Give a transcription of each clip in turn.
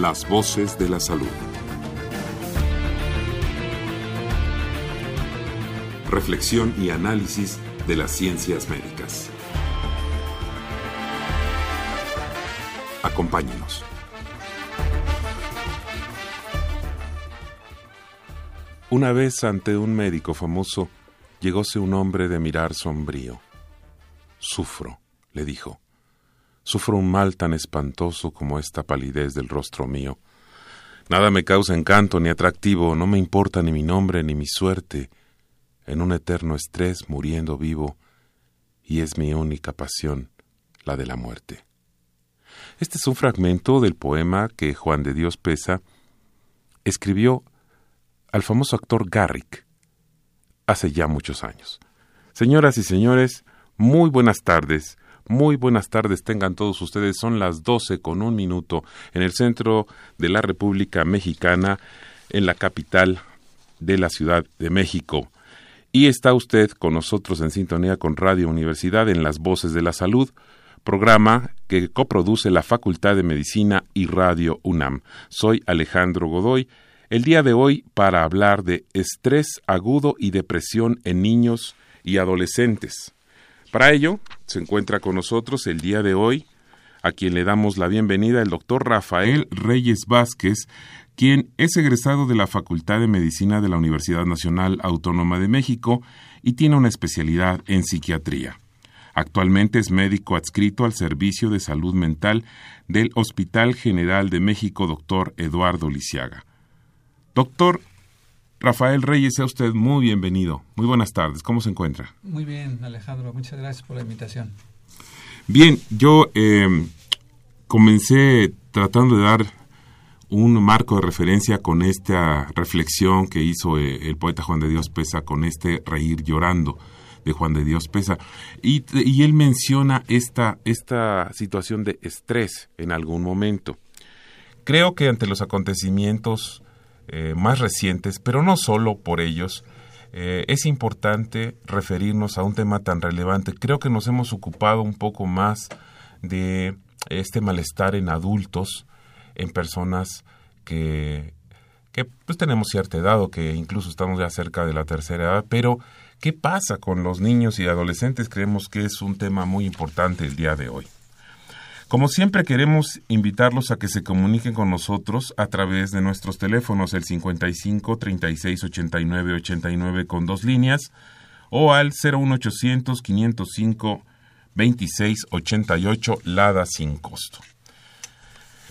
Las voces de la salud. Reflexión y análisis de las ciencias médicas. Acompáñenos. Una vez ante un médico famoso, llegóse un hombre de mirar sombrío. Sufro, le dijo. Sufro un mal tan espantoso como esta palidez del rostro mío. Nada me causa encanto ni atractivo, no me importa ni mi nombre ni mi suerte, en un eterno estrés muriendo vivo, y es mi única pasión, la de la muerte. Este es un fragmento del poema que Juan de Dios Pesa escribió al famoso actor Garrick hace ya muchos años. Señoras y señores, muy buenas tardes. Muy buenas tardes tengan todos ustedes. Son las doce con un minuto en el centro de la República Mexicana, en la capital de la Ciudad de México. Y está usted con nosotros en sintonía con Radio Universidad en las Voces de la Salud, programa que coproduce la Facultad de Medicina y Radio UNAM. Soy Alejandro Godoy, el día de hoy para hablar de estrés agudo y depresión en niños y adolescentes. Para ello, se encuentra con nosotros el día de hoy, a quien le damos la bienvenida, el doctor Rafael Reyes Vázquez, quien es egresado de la Facultad de Medicina de la Universidad Nacional Autónoma de México y tiene una especialidad en psiquiatría. Actualmente es médico adscrito al Servicio de Salud Mental del Hospital General de México, doctor Eduardo Lisiaga. Doctor Rafael Reyes, sea usted muy bienvenido. Muy buenas tardes. ¿Cómo se encuentra? Muy bien, Alejandro. Muchas gracias por la invitación. Bien, yo eh, comencé tratando de dar un marco de referencia con esta reflexión que hizo eh, el poeta Juan de Dios Pesa con este reír llorando de Juan de Dios Pesa. Y, y él menciona esta, esta situación de estrés en algún momento. Creo que ante los acontecimientos eh, más recientes, pero no solo por ellos, eh, es importante referirnos a un tema tan relevante. Creo que nos hemos ocupado un poco más de este malestar en adultos, en personas que, pues tenemos cierta edad o que incluso estamos ya cerca de la tercera edad, pero ¿qué pasa con los niños y adolescentes? Creemos que es un tema muy importante el día de hoy. Como siempre queremos invitarlos a que se comuniquen con nosotros a través de nuestros teléfonos el 55 36 89 89 con dos líneas o al 01800 505 26 88 Lada sin costo.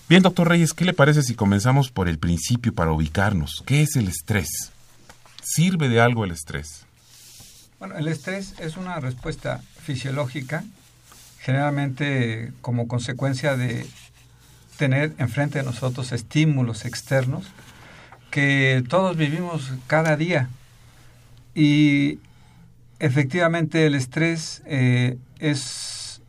Bien, doctor Reyes, ¿qué le parece si comenzamos por el principio para ubicarnos? ¿Qué es el estrés? ¿Sirve de algo el estrés? Bueno, el estrés es una respuesta fisiológica, generalmente como consecuencia de tener enfrente de nosotros estímulos externos que todos vivimos cada día. Y efectivamente el estrés eh, es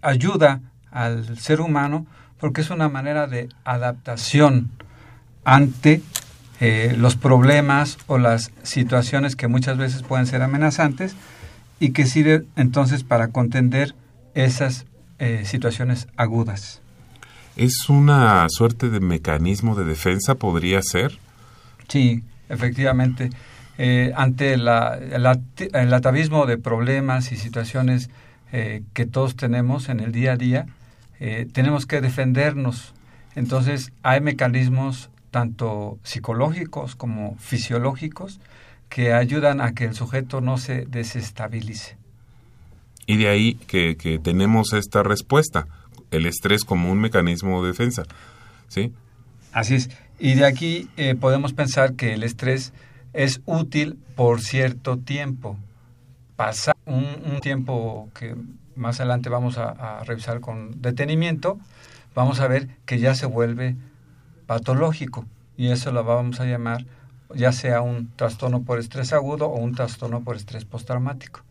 ayuda al ser humano porque es una manera de adaptación ante eh, los problemas o las situaciones que muchas veces pueden ser amenazantes y que sirve entonces para contender esas eh, situaciones agudas. ¿Es una suerte de mecanismo de defensa, podría ser? Sí, efectivamente. Eh, ante la, el atavismo de problemas y situaciones que todos tenemos en el día a día, eh, tenemos que defendernos. Entonces hay mecanismos tanto psicológicos como fisiológicos que ayudan a que el sujeto no se desestabilice. Y de ahí que, tenemos esta respuesta, el estrés como un mecanismo de defensa. ¿Sí? Así es. Y de aquí eh, podemos pensar que el estrés es útil por cierto tiempo. Pasar un tiempo que más adelante vamos a, revisar con detenimiento, vamos a ver que ya se vuelve patológico y eso lo vamos a llamar ya sea un trastorno por estrés agudo o un trastorno por estrés postraumático.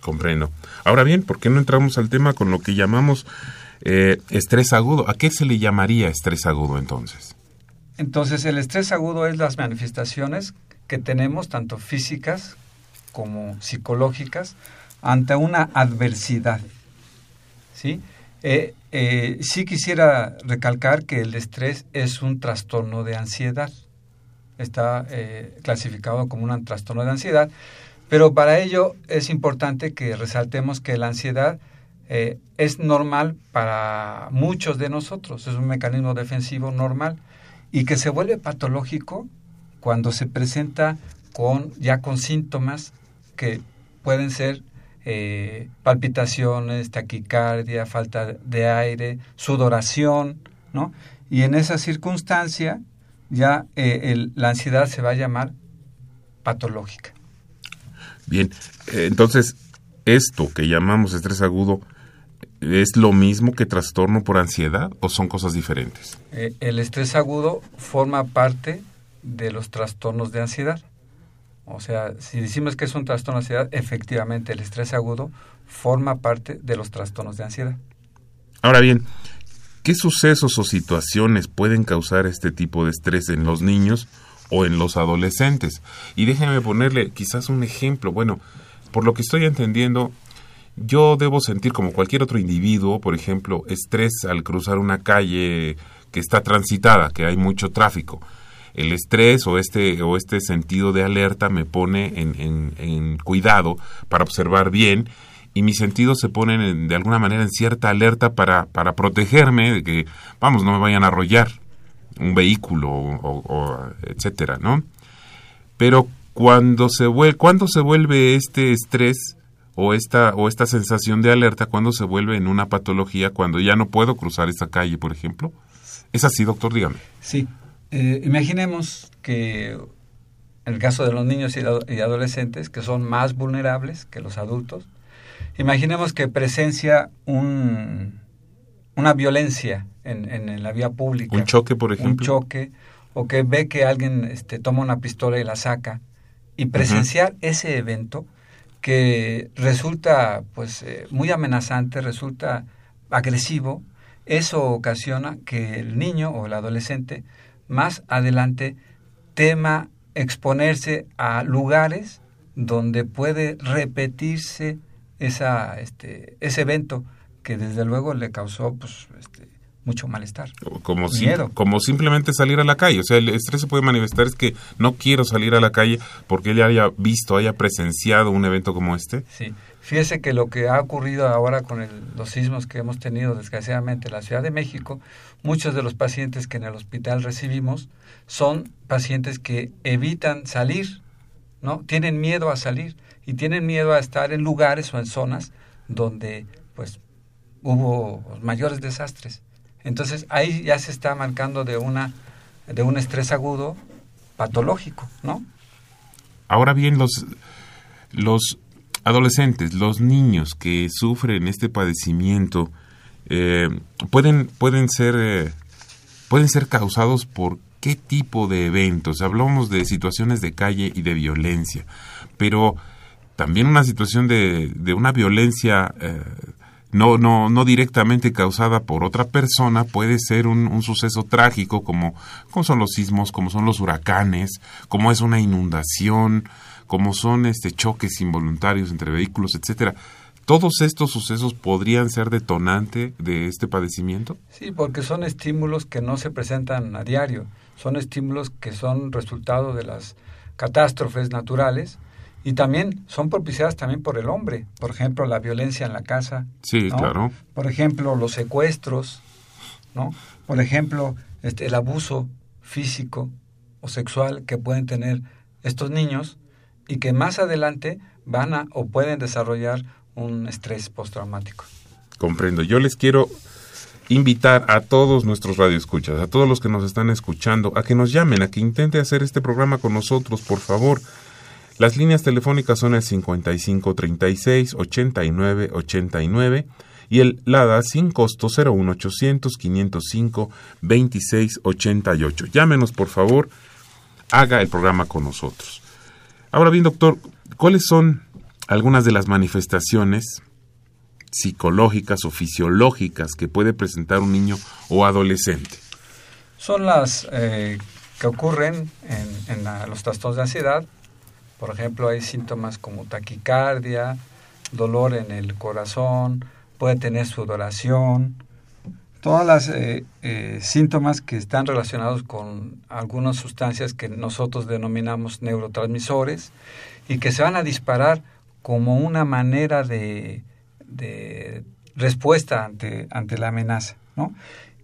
Comprendo. Ahora bien, ¿por qué no entramos al tema con lo que llamamos eh, estrés agudo? ¿A qué se le llamaría estrés agudo entonces? Entonces, el estrés agudo es las manifestaciones que tenemos, tanto físicas como psicológicas, ante una adversidad. ¿Sí? Eh, eh, sí quisiera recalcar que el estrés es un trastorno de ansiedad. Está eh, clasificado como un trastorno de ansiedad, pero para ello es importante que resaltemos que la ansiedad es normal para muchos de nosotros, es un mecanismo defensivo normal y que se vuelve patológico cuando se presenta con ya con síntomas que pueden ser eh, palpitaciones, taquicardia, falta de aire, sudoración, ¿no? Y en esa circunstancia ya eh, la ansiedad se va a llamar patológica. Bien, eh, entonces, esto que llamamos estrés agudo, ¿es lo mismo que trastorno por ansiedad o son cosas diferentes? el estrés agudo forma parte de los trastornos de ansiedad. O sea, si decimos que es un trastorno de ansiedad, efectivamente el estrés agudo forma parte de los trastornos de ansiedad. Ahora bien, ¿qué sucesos o situaciones pueden causar este tipo de estrés en los niños o en los adolescentes? Y déjenme ponerle quizás un ejemplo. Bueno, por lo que estoy entendiendo, yo debo sentir como cualquier otro individuo, por ejemplo, estrés al cruzar una calle que está transitada, que hay mucho tráfico el estrés o este, o este sentido de alerta me pone en, en, cuidado para observar bien y mis sentidos se ponen de alguna manera en cierta alerta para, para protegerme de que, vamos, no me vayan a arrollar un vehículo o, etcétera, ¿no? Pero cuando se vuelve, cuando se vuelve este estrés o esta, o esta sensación de alerta, cuando se vuelve en una patología, cuando ya no puedo cruzar esta calle, por ejemplo. ¿Es así, doctor? Dígame. Sí, eh, imaginemos que en el caso de los niños y, adolescentes, que son más vulnerables que los adultos, imaginemos que presencia un, una violencia en, la vía pública. Un choque, por ejemplo. Un choque, o que ve que alguien este, toma una pistola y la saca, y presenciar ese evento que resulta pues eh, muy amenazante, resulta agresivo, eso ocasiona que el niño o el adolescente más adelante tema exponerse a lugares donde puede repetirse esa, este, ese evento que desde luego le causó pues, este, mucho malestar. Como, Miedo. como simplemente salir a la calle. O sea, el estrés se puede manifestar es que no quiero salir a la calle porque él haya visto, haya presenciado un evento como este. Sí. Fíjese que lo que ha ocurrido ahora con los sismos que hemos tenido desgraciadamente en la Ciudad de México, muchos de los pacientes que en el hospital recibimos son pacientes que evitan salir, ¿no? Tienen miedo a salir y tienen miedo a estar en lugares o en zonas donde pues hubo mayores desastres. Entonces ahí ya se está marcando de una de un estrés agudo patológico, ¿no? Ahora bien, los los adolescentes, los niños que sufren este padecimiento, eh, pueden, pueden, ser, eh, pueden ser causados por qué tipo de eventos. Hablamos de situaciones de calle y de violencia, pero también una situación de, de una violencia eh, no, no, no directamente causada por otra persona puede ser un, un, suceso trágico como, como son los sismos, como son los huracanes, como es una inundación, como son este choques involuntarios entre vehículos, etcétera. ¿Todos estos sucesos podrían ser detonante de este padecimiento? Sí, porque son estímulos que no se presentan a diario, son estímulos que son resultado de las catástrofes naturales y también son propiciadas también por el hombre, por ejemplo, la violencia en la casa. Sí, claro. Por ejemplo, los secuestros, ¿no? Por ejemplo, este, el abuso físico o sexual que pueden tener estos niños y que más adelante van a o pueden desarrollar un estrés postraumático. Comprendo. Yo les quiero invitar a todos nuestros radioescuchas, a todos los que nos están escuchando, a que nos llamen, a que intenten hacer este programa con nosotros, por favor. Las líneas telefónicas son el 5536 8989 y el LADA sin costo 01800 505 2688. Llámenos, por favor, haga el programa con nosotros. Ahora bien, doctor, ¿cuáles son algunas de las manifestaciones psicológicas o fisiológicas que puede presentar un niño o adolescente? Son las eh, que ocurren en, los trastornos de ansiedad. Por ejemplo, hay síntomas como taquicardia, dolor en el corazón, puede tener sudoración, todas las eh, eh, síntomas que están relacionados con algunas sustancias que nosotros denominamos neurotransmisores y que se van a disparar como una manera de, de respuesta ante, ante la amenaza, ¿no?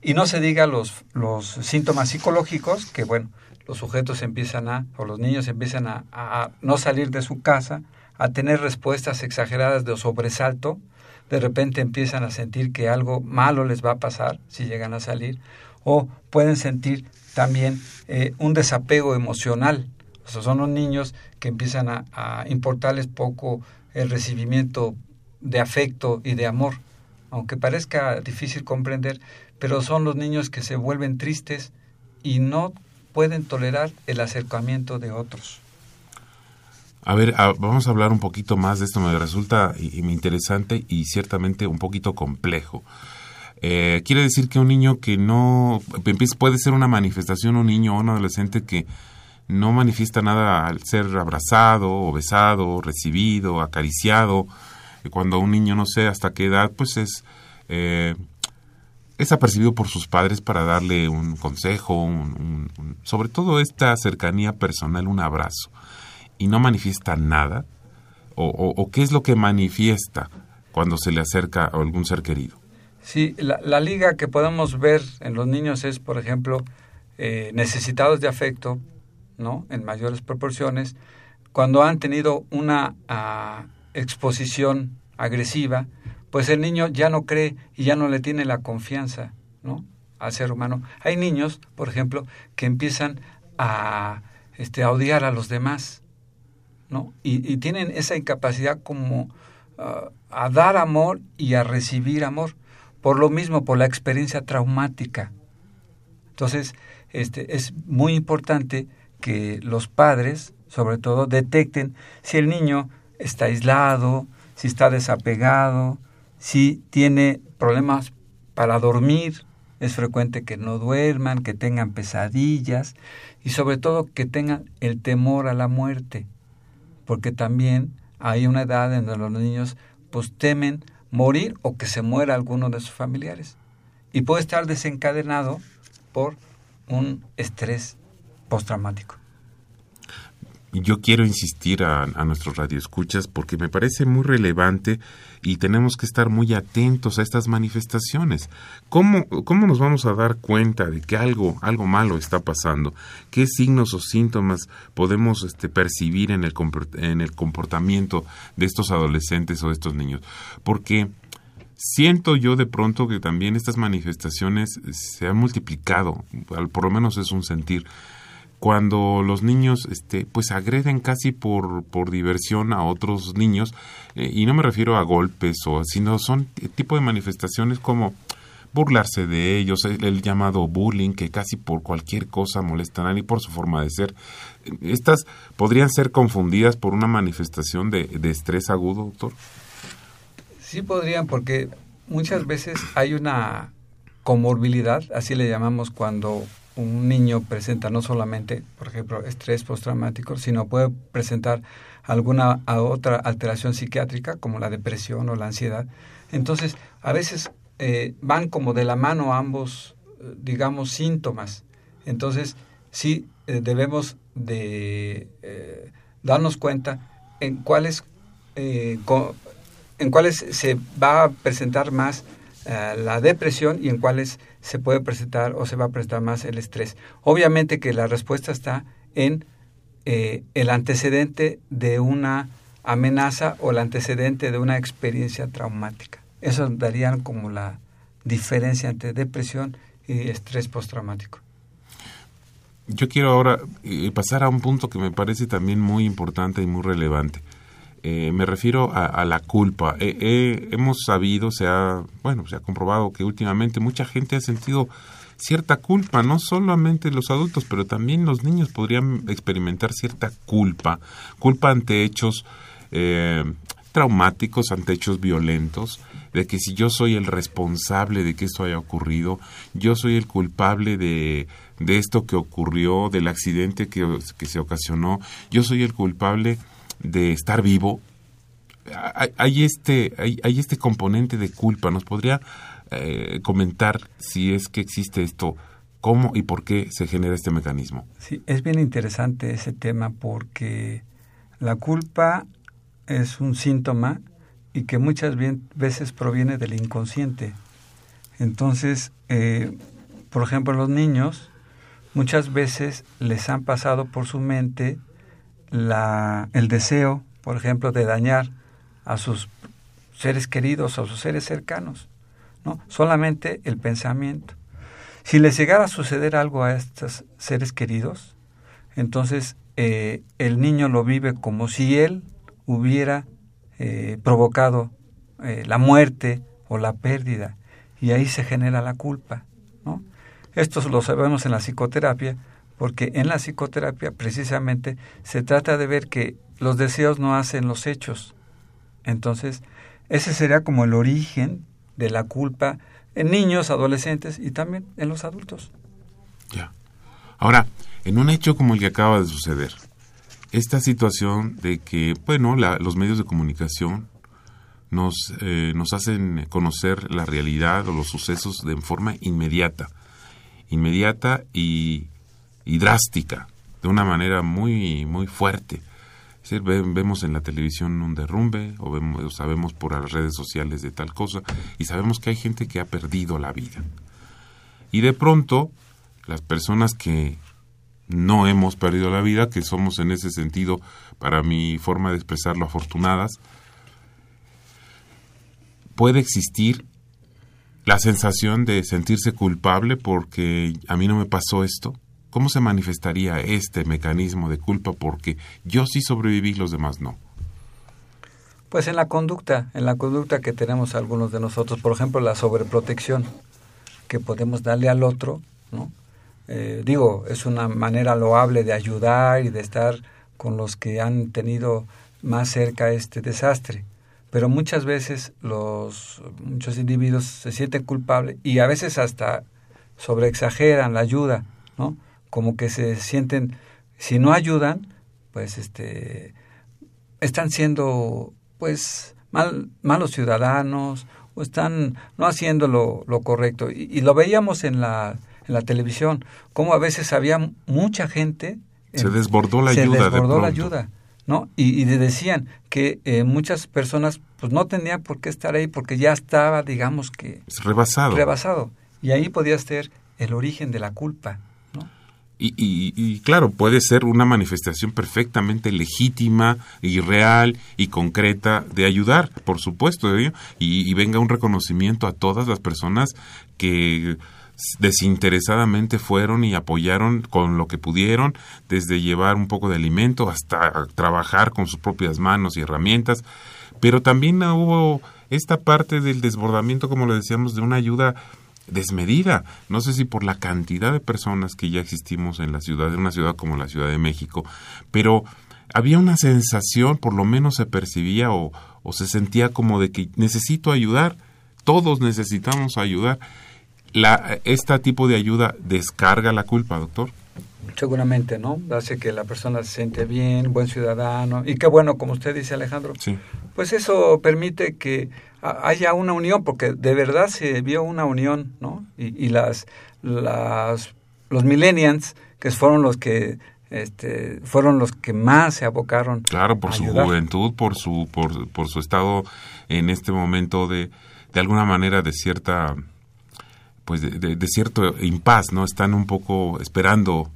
Y no se diga los, los síntomas psicológicos, que bueno, los sujetos empiezan a, o los niños empiezan a, no salir de su casa, a tener respuestas exageradas de sobresalto, de repente empiezan a sentir que algo malo les va a pasar si llegan a salir, o pueden sentir también eh, un desapego emocional. O sea, son los niños que empiezan a importarles poco el recibimiento de afecto y de amor. Aunque parezca difícil comprender, pero son los niños que se vuelven tristes y no pueden tolerar el acercamiento de otros. A ver, vamos a hablar un poquito más de esto, me resulta interesante y ciertamente un poquito complejo. Eh, quiere decir que un niño que no puede ser una manifestación, un niño o un adolescente que no manifiesta nada al ser abrazado o besado, recibido, acariciado, cuando un niño no sé hasta qué edad, pues es, eh, es apercibido por sus padres para darle un consejo, sobre todo esta cercanía personal, un abrazo y no manifiesta nada? ¿O, qué es lo que manifiesta cuando se le acerca a algún ser querido? Sí, la, liga que podemos ver en los niños es, por ejemplo, eh, necesitados de afecto, ¿no? En mayores proporciones, cuando han tenido una ah, exposición agresiva, pues el niño ya no cree y ya no le tiene la confianza, ¿no? Al ser humano. Hay niños, por ejemplo, que empiezan a, este, a odiar a los demás, ¿no? Y, tienen esa incapacidad como ah, a dar amor y a recibir amor, por lo mismo, por la experiencia traumática. Entonces, este, es muy importante que los padres, sobre todo, detecten si el niño está aislado, si está desapegado, si tiene problemas para dormir, es frecuente que no duerman, que tengan pesadillas y sobre todo que tengan el temor a la muerte porque también hay una edad en donde los niños pues temen morir o que se muera alguno de sus familiares. Y puede estar desencadenado por un estrés postraumático yo quiero insistir a, a nuestros radioescuchas porque me parece muy relevante y tenemos que estar muy atentos a estas manifestaciones. ¿Cómo, cómo nos vamos a dar cuenta de que algo, algo malo está pasando? ¿Qué signos o síntomas podemos este, percibir en el, en el comportamiento de estos adolescentes o de estos niños? Porque siento yo de pronto que también estas manifestaciones se han multiplicado, por lo menos es un sentir cuando los niños este pues agreden casi por, por diversión a otros niños eh, y no me refiero a golpes o sino son tipo de manifestaciones como burlarse de ellos, el, llamado bullying, que casi por cualquier cosa molestan y por su forma de ser. ¿Estas podrían ser confundidas por una manifestación de, de estrés agudo, doctor? Sí podrían, porque muchas veces hay una comorbilidad, así le llamamos cuando un niño presenta no solamente, por ejemplo, estrés postraumático, sino puede presentar alguna otra alteración psiquiátrica como la depresión o la ansiedad. Entonces, a veces eh, van como de la mano ambos, eh, digamos, síntomas. Entonces, sí eh, debemos de darnos cuenta en cuáles, en cuáles se va a presentar más la depresión y en cuáles se puede presentar o se va a presentar más el estrés. Obviamente que la respuesta está en eh, el antecedente de una amenaza o el antecedente de una experiencia traumática. Eso darían como la diferencia entre depresión y estrés postraumático. yo quiero ahora eh, pasar a un punto que me parece también muy importante y muy relevante. Eh, me refiero a, la culpa. hemos sabido, se ha, bueno, se ha comprobado que últimamente mucha gente ha sentido cierta culpa, no solamente los adultos, pero también los niños podrían experimentar cierta culpa, culpa ante hechos eh, traumáticos, ante hechos violentos, de que si yo soy el responsable de que esto haya ocurrido, yo soy el culpable de, de esto que ocurrió, del accidente que, que se ocasionó, yo soy el culpable de estar vivo, hay, este, hay, este componente de culpa. ¿Nos podría eh, comentar si es que existe esto? ¿Cómo y por qué se genera este mecanismo? Sí, es bien interesante ese tema porque la culpa es un síntoma y que muchas veces proviene del inconsciente. Entonces, eh, por ejemplo, los niños muchas veces les han pasado por su mente la, el deseo, por ejemplo, de dañar a sus seres queridos, a sus seres cercanos, ¿no? Solamente el pensamiento. Si les llegara a suceder algo a estos seres queridos, entonces eh, el niño lo vive como si él hubiera eh, provocado eh, la muerte o la pérdida, y ahí se genera la culpa. ¿no? Esto lo sabemos en la psicoterapia, porque en la psicoterapia precisamente se trata de ver que los deseos no hacen los hechos. Entonces, ese sería como el origen de la culpa en niños, adolescentes y también en los adultos. Ya. Ahora, en un hecho como el que acaba de suceder, esta situación de que, bueno, los medios de comunicación nos, eh, nos hacen conocer la realidad o los sucesos de forma inmediata, inmediata y y drástica, de una manera muy, muy fuerte. vemos en la televisión un derrumbe o, vemos, sabemos por las redes sociales de tal cosa y sabemos que hay gente que ha perdido la vida. Y de pronto, las personas que no hemos perdido la vida, que somos en ese sentido, para mi forma de expresarlo, afortunadas, puede existir la sensación de sentirse culpable porque a mí no me pasó esto, ¿Cómo se manifestaría este mecanismo de culpa porque yo sí sobreviví y los demás no? Pues en la conducta, en la conducta que tenemos algunos de nosotros, por ejemplo, la sobreprotección que podemos darle al otro, ¿no? Eh, digo, es una manera loable de ayudar y de estar con los que han tenido más cerca este desastre. Pero muchas veces los muchos individuos se sienten culpables y a veces hasta sobreexageran la ayuda, ¿no? Como que se sienten, si no ayudan, pues este, están siendo pues mal, malos ciudadanos o están no haciendo lo, lo correcto. Y, lo veíamos en la, en la televisión, como a veces había mucha gente. Se desbordó la ayuda. Se desbordó la ayuda. ¿no? Y, y decían que eh, muchas personas pues no tenían por qué estar ahí porque ya estaba, digamos que... Rebasado. Rebasado. Y ahí podía ser el origen de la culpa. Y, y, claro, puede ser una manifestación perfectamente legítima y real y concreta de ayudar, por supuesto, ¿eh? y, venga un reconocimiento a todas las personas que desinteresadamente fueron y apoyaron con lo que pudieron, desde llevar un poco de alimento hasta trabajar con sus propias manos y herramientas, pero también hubo esta parte del desbordamiento, como le decíamos, de una ayuda desmedida. No sé si por la cantidad de personas que ya existimos en la ciudad, en una ciudad como la Ciudad de México, pero había una sensación, por lo menos se percibía o, o se sentía como de que necesito ayudar, todos necesitamos ayudar. La, ¿Este tipo de ayuda descarga la culpa, doctor? Seguramente, ¿no? Hace que la persona se siente bien, buen ciudadano. Y qué bueno, como usted dice, Alejandro. Sí. Pues eso permite que haya una unión, porque de verdad se vio una unión, ¿no? Y, las, las, los millennials, que fueron los que este, fueron los que más se abocaron. Claro, por su juventud, por su, por, por su estado en este momento de, de alguna manera de cierta pues de, cierto impas, ¿no? Están un poco esperando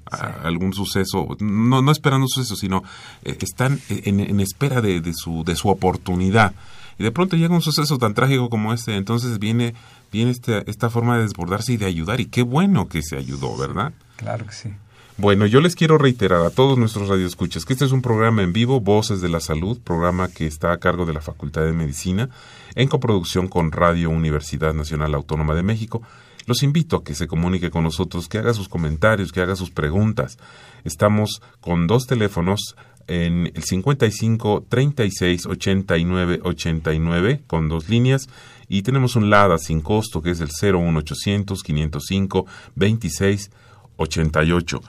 algún suceso, no, no esperando un suceso, sino eh, están en, en espera de, de, su, de su oportunidad. Y de pronto llega un suceso tan trágico como este, entonces viene, viene este, esta forma de desbordarse y de ayudar, y qué bueno que se ayudó, ¿verdad? Claro que sí. Bueno, yo les quiero reiterar a todos nuestros radioescuchas que este es un programa en vivo, Voces de la Salud, programa que está a cargo de la Facultad de Medicina, en coproducción con Radio Universidad Nacional Autónoma de México. Los invito a que se comunique con nosotros, que haga sus comentarios, que haga sus preguntas. Estamos con dos teléfonos en el 55 36 89 89 con dos líneas y tenemos un LADA sin costo que es el 01800 505 26 88.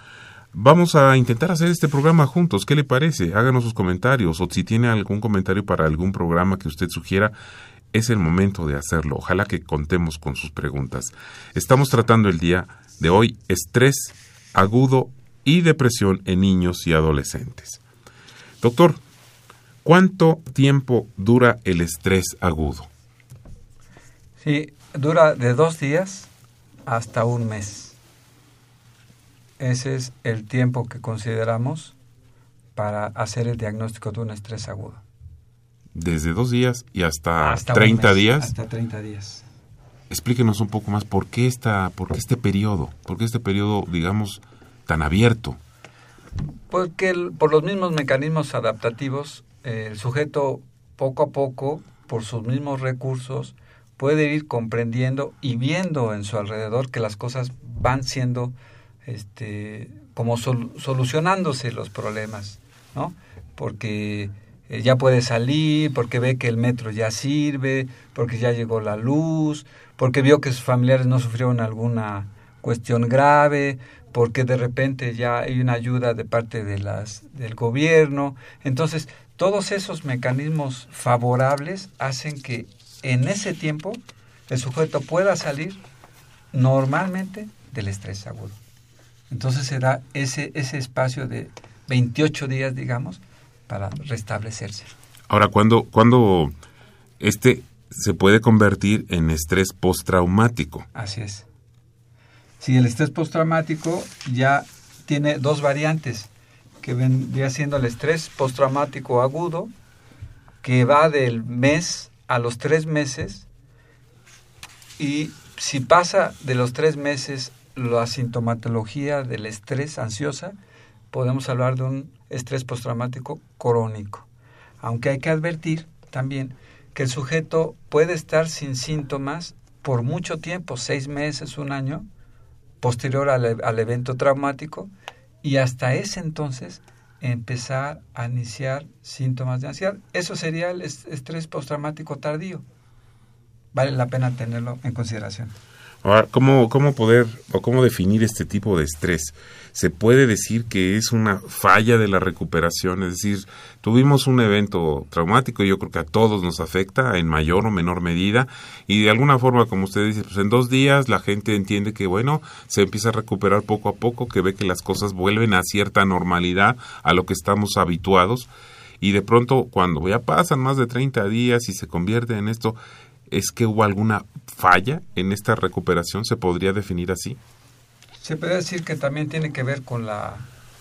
Vamos a intentar hacer este programa juntos. ¿Qué le parece? Háganos sus comentarios o si tiene algún comentario para algún programa que usted sugiera, es el momento de hacerlo. Ojalá que contemos con sus preguntas. Estamos tratando el día de hoy estrés agudo y depresión en niños y adolescentes. Doctor, ¿cuánto tiempo dura el estrés agudo? Sí, dura de dos días hasta un mes. Ese es el tiempo que consideramos para hacer el diagnóstico de un estrés agudo. Desde dos días y hasta, 30 días. Hasta 30 días. Explíquenos un poco más por qué, esta, por qué este periodo, por qué este periodo, digamos, tan abierto. Porque por los mismos mecanismos adaptativos, el sujeto poco a poco, por sus mismos recursos, puede ir comprendiendo y viendo en su alrededor que las cosas van siendo este, como solucionándose los problemas, ¿no? Porque eh, ya puede salir, porque ve que el metro ya sirve, porque ya llegó la luz, porque vio que sus familiares no sufrieron alguna cuestión grave, porque de repente ya hay una ayuda de parte de las, del gobierno. Entonces, todos esos mecanismos favorables hacen que en ese tiempo el sujeto pueda salir normalmente del estrés agudo. Entonces se da ese, ese espacio de 28 días, digamos, para restablecerse. Ahora, cuando, cuando este se puede convertir en estrés postraumático. Así es. Si el estrés postraumático ya tiene dos variantes, que vendría siendo el estrés postraumático agudo, que va del mes a los tres meses, y si pasa de los tres meses la sintomatología del estrés ansiosa, podemos hablar de un estrés postraumático crónico. Aunque hay que advertir también que el sujeto puede estar sin síntomas por mucho tiempo, seis meses, un año, posterior al, evento traumático y hasta ese entonces empezar a iniciar síntomas de ansiedad. Eso sería el estrés postraumático tardío. Vale la pena tenerlo en consideración. Ahora, ¿cómo, ¿cómo poder o cómo definir este tipo de estrés? ¿Se puede decir que es una falla de la recuperación? Es decir, tuvimos un evento traumático y yo creo que a todos nos afecta en mayor o menor medida y de alguna forma, como usted dice, pues en dos días la gente entiende que, bueno, se empieza a recuperar poco a poco, que ve que las cosas vuelven a cierta normalidad, a lo que estamos habituados y de pronto cuando ya pasan más de 30 días y se convierte en esto, ¿Es que hubo alguna falla en esta recuperación? ¿Se podría definir así? Se puede decir que también tiene que ver con la,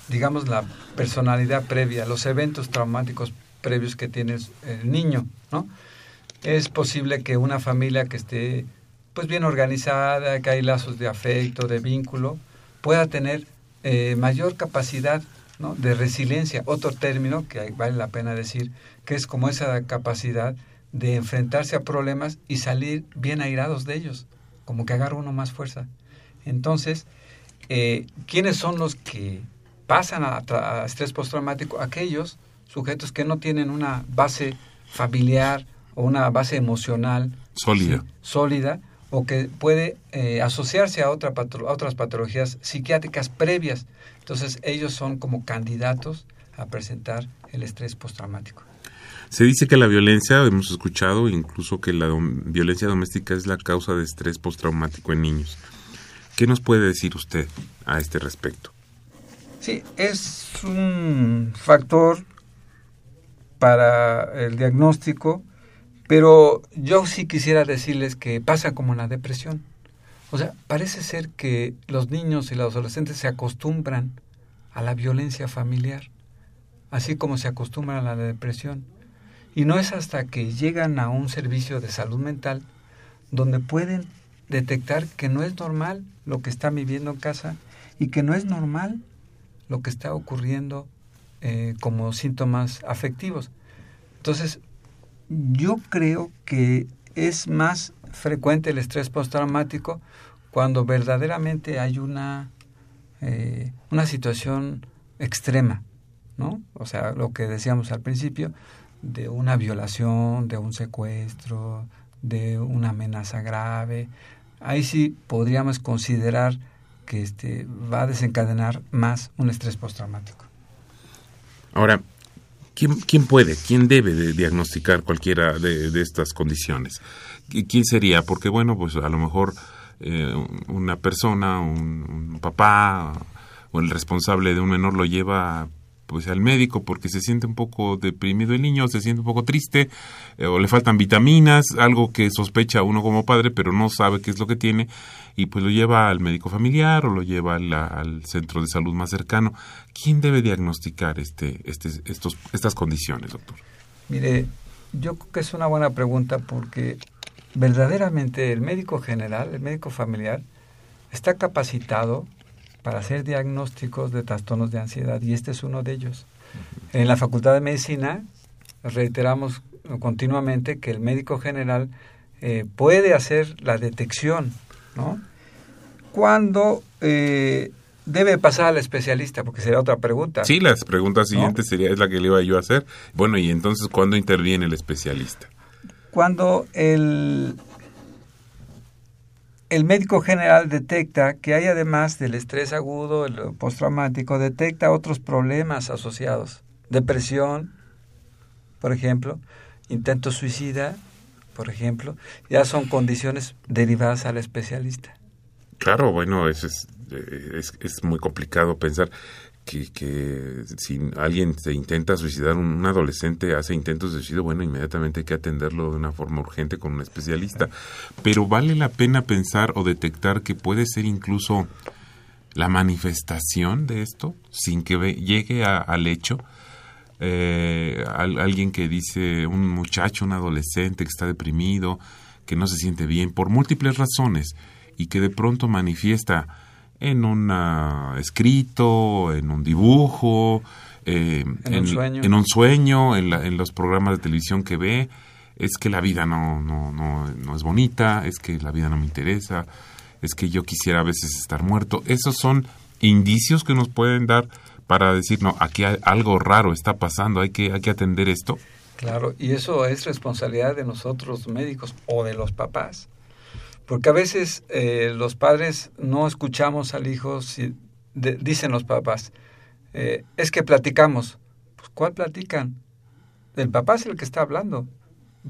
digamos, la personalidad previa, los eventos traumáticos previos que tiene el niño, ¿no? Es posible que una familia que esté pues bien organizada, que hay lazos de afecto, de vínculo, pueda tener eh, mayor capacidad ¿no? de resiliencia. Otro término que vale la pena decir, que es como esa capacidad de enfrentarse a problemas y salir bien airados de ellos, como que agarra uno más fuerza. Entonces, eh, ¿quiénes son los que pasan a, estrés postraumático? Aquellos sujetos que no tienen una base familiar o una base emocional sólida, sólida o que puede eh, asociarse a, otra a otras patologías psiquiátricas previas. Entonces, ellos son como candidatos a presentar el estrés postraumático. Se dice que la violencia, hemos escuchado incluso que la violencia doméstica es la causa de estrés postraumático en niños. ¿Qué nos puede decir usted a este respecto? Sí, es un factor para el diagnóstico, pero yo sí quisiera decirles que pasa como en la depresión. O sea, parece ser que los niños y los adolescentes se acostumbran a la violencia familiar, así como se acostumbran a la depresión. Y no es hasta que llegan a un servicio de salud mental donde pueden detectar que no es normal lo que están viviendo en casa y que no es normal lo que está ocurriendo eh, como síntomas afectivos. Entonces, yo creo que es más frecuente el estrés postraumático cuando verdaderamente hay una, eh, una situación extrema, ¿no? O sea, lo que decíamos al principio, de una violación, de un secuestro, de una amenaza grave. Ahí sí podríamos considerar que este, va a desencadenar más un estrés postraumático. Ahora, ¿quién, quién puede, quién debe de diagnosticar cualquiera de, estas condiciones? ¿Quién sería? Porque, bueno, pues a lo mejor eh, una persona, un, un, papá o el responsable de un menor lo lleva pues al médico porque se siente un poco deprimido el niño, se siente un poco triste eh, o le faltan vitaminas, algo que sospecha uno como padre pero no sabe qué es lo que tiene y pues lo lleva al médico familiar o lo lleva al centro de salud más cercano. ¿Quién debe diagnosticar este, este, estos, estas condiciones, doctor? Mire, yo creo que es una buena pregunta porque verdaderamente el médico general, el médico familiar, está capacitado para hacer diagnósticos de trastornos de ansiedad y este es uno de ellos. En la Facultad de Medicina reiteramos continuamente que el médico general eh, puede hacer la detección, ¿no? Cuando eh, debe pasar al especialista, porque sería otra pregunta. Sí, la pregunta siguiente sería es la que le iba yo a hacer. Bueno, y entonces ¿cuándo interviene el especialista? Cuando el el médico general detecta que hay además del estrés agudo, el postraumático, detecta otros problemas asociados. Depresión, por ejemplo, intento suicida, por ejemplo, ya son condiciones derivadas al especialista. Claro, bueno, es, es, es muy complicado pensar que, que si alguien se intenta suicidar, un, adolescente hace intentos de suicidio, bueno, inmediatamente hay que atenderlo de una forma urgente con un especialista. Pero vale la pena pensar o detectar que puede ser incluso la manifestación de esto sin que llegue al hecho. Eh, alguien que dice, un muchacho, un adolescente que está deprimido, que no se siente bien por múltiples razones y que de pronto manifiesta en un escrito, en un dibujo, eh, en, un sueño, en, un sueño en, los programas de televisión que ve, es que la vida no, no, no, no es bonita, es que la vida no me interesa, es que yo quisiera a veces estar muerto. Esos son indicios que nos pueden dar para decir, no, aquí algo raro está pasando, hay que, hay que atender esto. Claro, y eso es responsabilidad de nosotros médicos o de los papás. Porque a veces eh, los padres no escuchamos al hijo, si, dicen los papás, eh, es que platicamos. Pues, ¿Cuál platican? El papá es el que está hablando.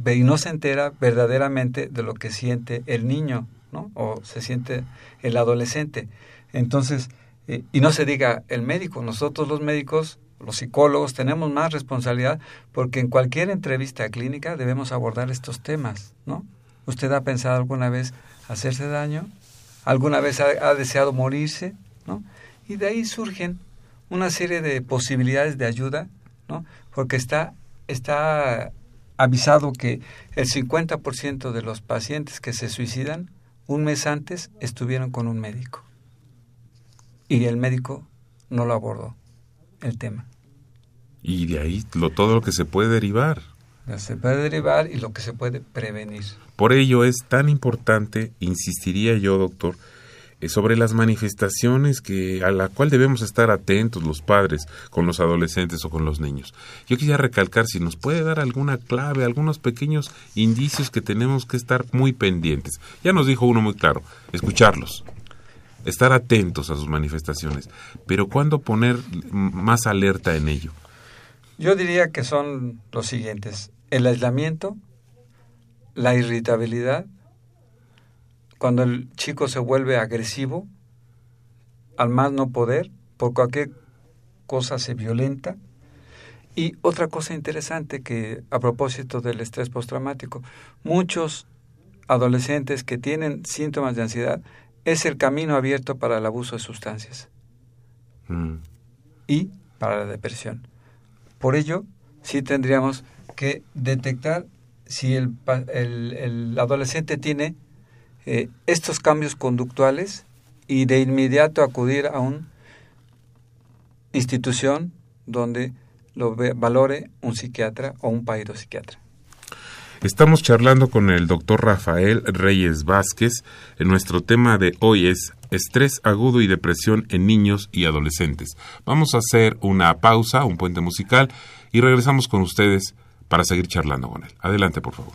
Y no se entera verdaderamente de lo que siente el niño, ¿no? O se siente el adolescente. Entonces, eh, y no se diga el médico. Nosotros los médicos, los psicólogos, tenemos más responsabilidad porque en cualquier entrevista clínica debemos abordar estos temas, ¿no? ¿Usted ha pensado alguna vez hacerse daño? ¿Alguna vez ha, deseado morirse? ¿no? Y de ahí surgen una serie de posibilidades de ayuda, ¿no? Porque está, está avisado que el 50% de los pacientes que se suicidan un mes antes estuvieron con un médico. Y el médico no lo abordó, el tema. Y de ahí lo, todo lo que se puede derivar se puede derivar y lo que se puede prevenir. Por ello es tan importante, insistiría yo, doctor, eh, sobre las manifestaciones que a la cual debemos estar atentos los padres con los adolescentes o con los niños. Yo quisiera recalcar si nos puede dar alguna clave, algunos pequeños indicios que tenemos que estar muy pendientes. Ya nos dijo uno muy claro, escucharlos, estar atentos a sus manifestaciones, pero ¿cuándo poner más alerta en ello? Yo diría que son los siguientes el aislamiento, la irritabilidad, cuando el chico se vuelve agresivo, al más no poder, por cualquier cosa se violenta. Y otra cosa interesante que a propósito del estrés postraumático, muchos adolescentes que tienen síntomas de ansiedad es el camino abierto para el abuso de sustancias mm. y para la depresión. Por ello, sí tendríamos que detectar si el, adolescente tiene eh, estos cambios conductuales y de inmediato acudir a un institución donde lo valore un psiquiatra o un psiquiatra. Estamos charlando con el doctor Rafael Reyes Vázquez. Nuestro tema de hoy es estrés agudo y depresión en niños y adolescentes. Vamos a hacer una pausa, un puente musical, y regresamos con ustedes para seguir charlando con él. Adelante, por favor.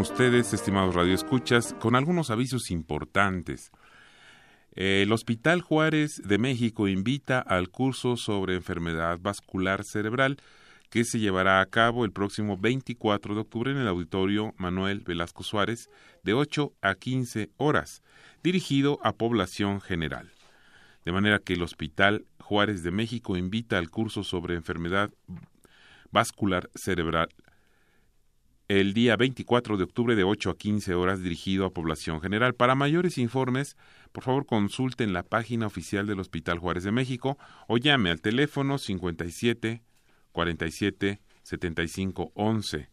Ustedes, estimados radioescuchas, con algunos avisos importantes. El Hospital Juárez de México invita al curso sobre enfermedad vascular cerebral que se llevará a cabo el próximo 24 de octubre en el auditorio Manuel Velasco Suárez de 8 a 15 horas, dirigido a población general. De manera que el Hospital Juárez de México invita al curso sobre enfermedad vascular cerebral el día 24 de octubre de 8 a 15 horas dirigido a población general. Para mayores informes, por favor consulten la página oficial del Hospital Juárez de México o llame al teléfono 57 47 75 11,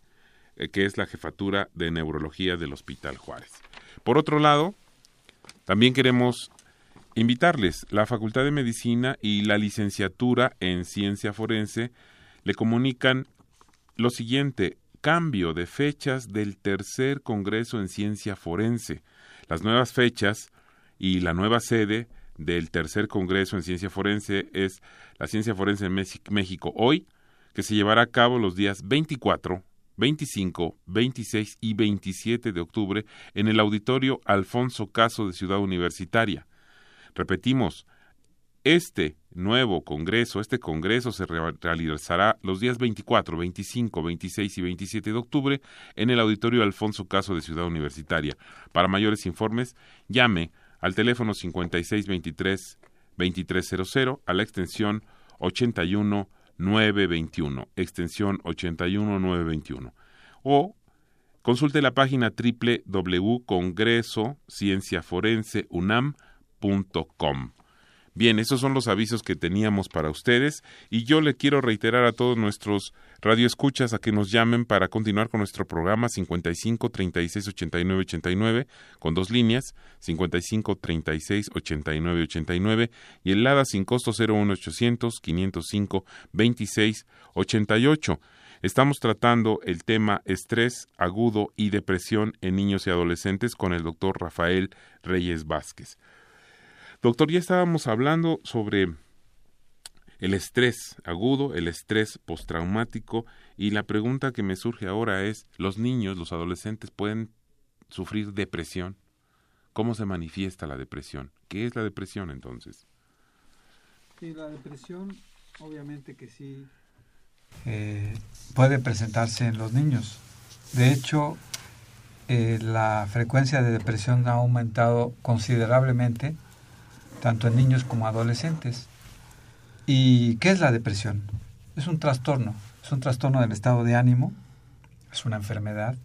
que es la jefatura de neurología del Hospital Juárez. Por otro lado, también queremos invitarles, la Facultad de Medicina y la licenciatura en Ciencia Forense le comunican lo siguiente, cambio de fechas del tercer Congreso en Ciencia Forense. Las nuevas fechas y la nueva sede del tercer Congreso en Ciencia Forense es la Ciencia Forense en México hoy, que se llevará a cabo los días 24, 25, 26 y 27 de octubre en el auditorio Alfonso Caso de Ciudad Universitaria. Repetimos, este nuevo Congreso, este Congreso se realizará los días 24, 25, 26 y 27 de octubre en el Auditorio Alfonso Caso de Ciudad Universitaria. Para mayores informes, llame al teléfono 5623-2300 a la extensión 81921, extensión 81921. O consulte la página www.congresocienciaforenseunam.com. Bien, esos son los avisos que teníamos para ustedes y yo le quiero reiterar a todos nuestros radioescuchas a que nos llamen para continuar con nuestro programa 55 36 89 89 con dos líneas 55 36 89 89 y el LADA sin costo 01 800 505 26 88. Estamos tratando el tema estrés agudo y depresión en niños y adolescentes con el doctor Rafael Reyes Vázquez. Doctor, ya estábamos hablando sobre el estrés agudo, el estrés postraumático y la pregunta que me surge ahora es, ¿los niños, los adolescentes pueden sufrir depresión? ¿Cómo se manifiesta la depresión? ¿Qué es la depresión entonces? Sí, la depresión obviamente que sí eh, puede presentarse en los niños. De hecho, eh, la frecuencia de depresión ha aumentado considerablemente tanto en niños como adolescentes. ¿Y qué es la depresión? Es un trastorno, es un trastorno del estado de ánimo, es una enfermedad,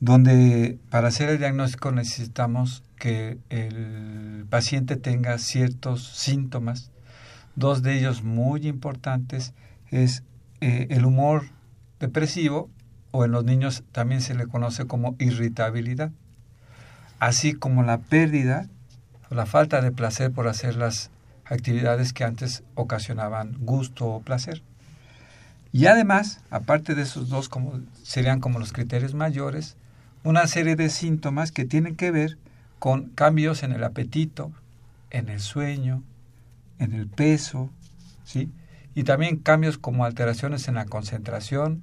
donde para hacer el diagnóstico necesitamos que el paciente tenga ciertos síntomas, dos de ellos muy importantes es eh, el humor depresivo o en los niños también se le conoce como irritabilidad, así como la pérdida la falta de placer por hacer las actividades que antes ocasionaban gusto o placer. Y además, aparte de esos dos, como, serían como los criterios mayores, una serie de síntomas que tienen que ver con cambios en el apetito, en el sueño, en el peso, ¿sí? Y también cambios como alteraciones en la concentración,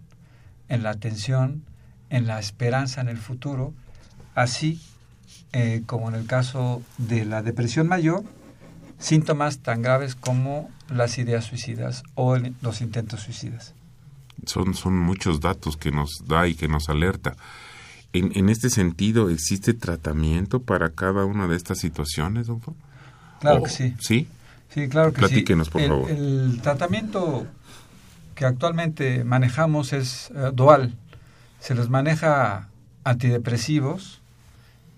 en la atención, en la esperanza en el futuro, así eh, como en el caso de la depresión mayor, síntomas tan graves como las ideas suicidas o los intentos suicidas. Son, son muchos datos que nos da y que nos alerta. En, en este sentido, ¿existe tratamiento para cada una de estas situaciones, doctor? Claro que sí. ¿Sí? Sí, claro que Platíquenos, por favor. El tratamiento que actualmente manejamos es eh, dual. Se les maneja antidepresivos,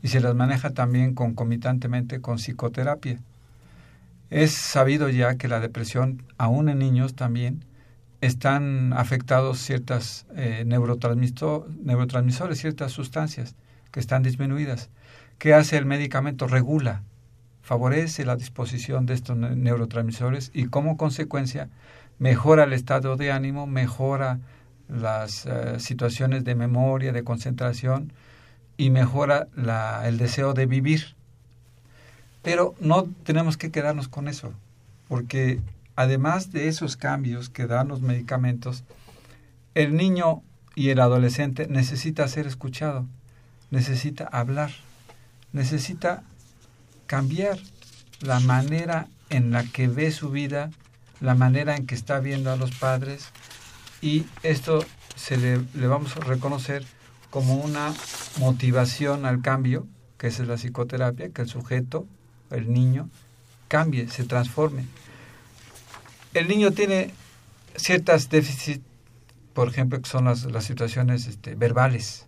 y se las maneja también concomitantemente con psicoterapia. Es sabido ya que la depresión, aún en niños también, están afectados ciertas eh, neurotransmisores, ciertas sustancias que están disminuidas. ¿Qué hace el medicamento? Regula, favorece la disposición de estos neurotransmisores y como consecuencia mejora el estado de ánimo, mejora las eh, situaciones de memoria, de concentración, y mejora el deseo de vivir. Pero no tenemos que quedarnos con eso, porque además de esos cambios que dan los medicamentos, el niño y el adolescente necesita ser escuchado, necesita hablar, necesita cambiar la manera en la que ve su vida, la manera en que está viendo a los padres y esto se le vamos a reconocer como una motivación al cambio, que esa es la psicoterapia, que el sujeto, el niño, cambie, se transforme. El niño tiene ciertas déficits, por ejemplo, que son las, las situaciones este, verbales.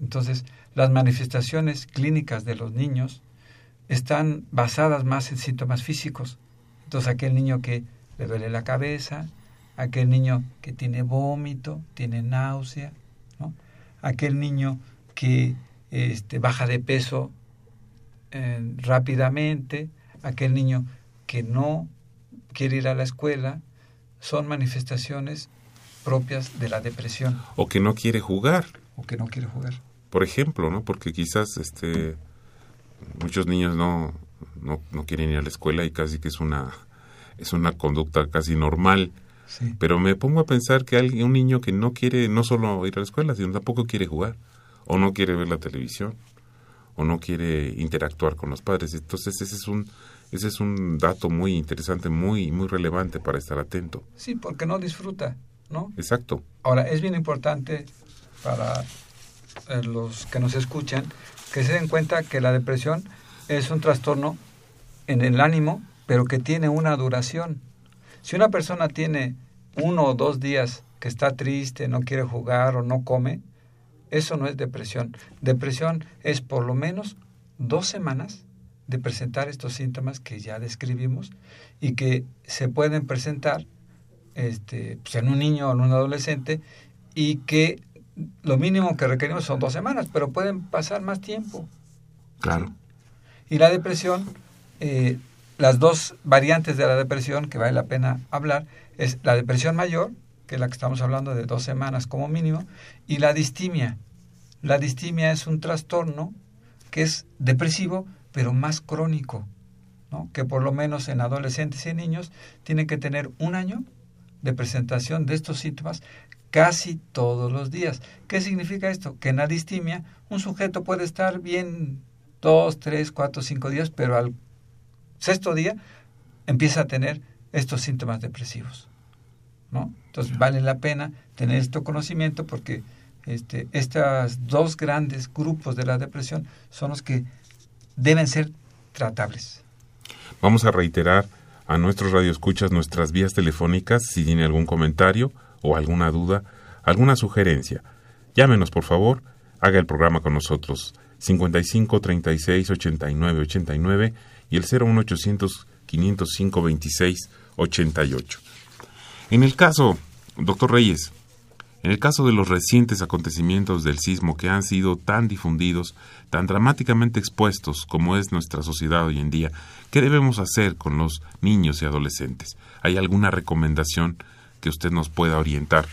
Entonces, las manifestaciones clínicas de los niños están basadas más en síntomas físicos. Entonces, aquel niño que le duele la cabeza, aquel niño que tiene vómito, tiene náusea, aquel niño que este, baja de peso eh, rápidamente, aquel niño que no quiere ir a la escuela, son manifestaciones propias de la depresión. O que no quiere jugar. O que no quiere jugar. Por ejemplo, ¿no? Porque quizás este muchos niños no, no, no quieren ir a la escuela y casi que es una es una conducta casi normal pero me pongo a pensar que alguien, un niño que no quiere no solo ir a la escuela, sino tampoco quiere jugar, o no quiere ver la televisión, o no quiere interactuar con los padres. Entonces ese es un, ese es un dato muy interesante, muy, muy relevante para estar atento. Sí, porque no disfruta, ¿no? Exacto. Ahora, es bien importante para eh, los que nos escuchan que se den cuenta que la depresión es un trastorno en el ánimo, pero que tiene una duración. Si una persona tiene uno o dos días que está triste, no quiere jugar o no come, eso no es depresión. Depresión es por lo menos dos semanas de presentar estos síntomas que ya describimos y que se pueden presentar este, pues, en un niño o en un adolescente y que lo mínimo que requerimos son dos semanas, pero pueden pasar más tiempo. Claro. Y la depresión, eh, las dos variantes de la depresión que vale la pena hablar es la depresión mayor, que es la que estamos hablando de dos semanas como mínimo, y la distimia. La distimia es un trastorno que es depresivo, pero más crónico, ¿no? que por lo menos en adolescentes y niños tiene que tener un año de presentación de estos síntomas casi todos los días. ¿Qué significa esto? Que en la distimia un sujeto puede estar bien dos, tres, cuatro, cinco días, pero al sexto día empieza a tener estos síntomas depresivos. ¿no? Entonces vale la pena tener este conocimiento porque este, estos dos grandes grupos de la depresión son los que deben ser tratables. Vamos a reiterar a nuestros radioescuchas nuestras vías telefónicas si tiene algún comentario o alguna duda, alguna sugerencia. Llámenos, por favor, haga el programa con nosotros. 55 36 89 89 y el 01800 505 26 88. En el caso, doctor Reyes, en el caso de los recientes acontecimientos del sismo que han sido tan difundidos, tan dramáticamente expuestos como es nuestra sociedad hoy en día, ¿qué debemos hacer con los niños y adolescentes? ¿Hay alguna recomendación que usted nos pueda orientar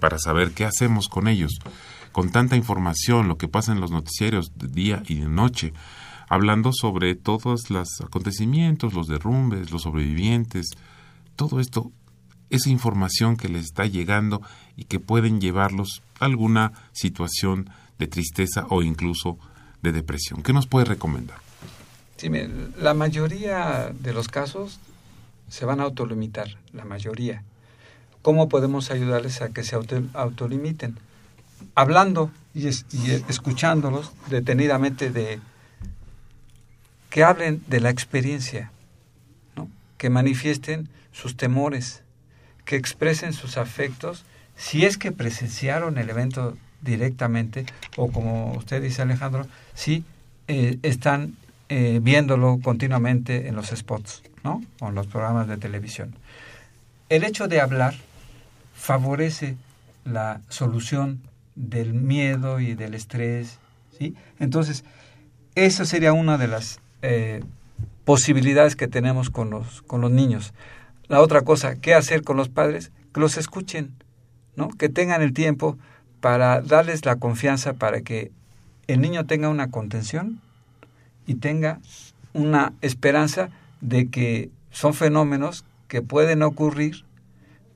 para saber qué hacemos con ellos? Con tanta información, lo que pasa en los noticieros de día y de noche, hablando sobre todos los acontecimientos, los derrumbes, los sobrevivientes, todo esto esa información que les está llegando y que pueden llevarlos a alguna situación de tristeza o incluso de depresión. ¿Qué nos puede recomendar? La mayoría de los casos se van a autolimitar, la mayoría. ¿Cómo podemos ayudarles a que se autolimiten? Hablando y escuchándolos detenidamente de que hablen de la experiencia, que manifiesten sus temores, que expresen sus afectos si es que presenciaron el evento directamente o como usted dice Alejandro, si eh, están eh, viéndolo continuamente en los spots, ¿no? O en los programas de televisión. El hecho de hablar favorece la solución del miedo y del estrés, ¿sí? Entonces, esa sería una de las eh, posibilidades que tenemos con los, con los niños. La otra cosa, ¿qué hacer con los padres? Que los escuchen, ¿no? Que tengan el tiempo para darles la confianza para que el niño tenga una contención y tenga una esperanza de que son fenómenos que pueden ocurrir,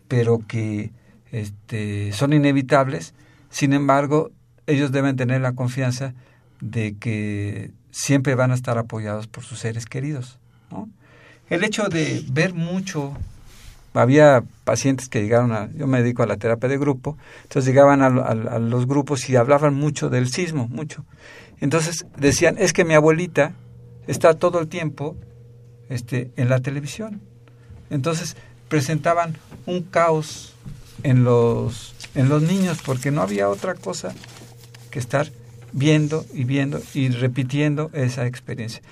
pero que este, son inevitables. Sin embargo, ellos deben tener la confianza de que siempre van a estar apoyados por sus seres queridos. El hecho de ver mucho, había pacientes que llegaron a, yo me dedico a la terapia de grupo, entonces llegaban a, los grupos y hablaban mucho del sismo, mucho. Entonces decían, es que mi abuelita está todo el tiempo este, en la televisión. Entonces presentaban un caos en los, en los niños porque no había otra cosa que estar viendo y viendo y repitiendo esa experiencia.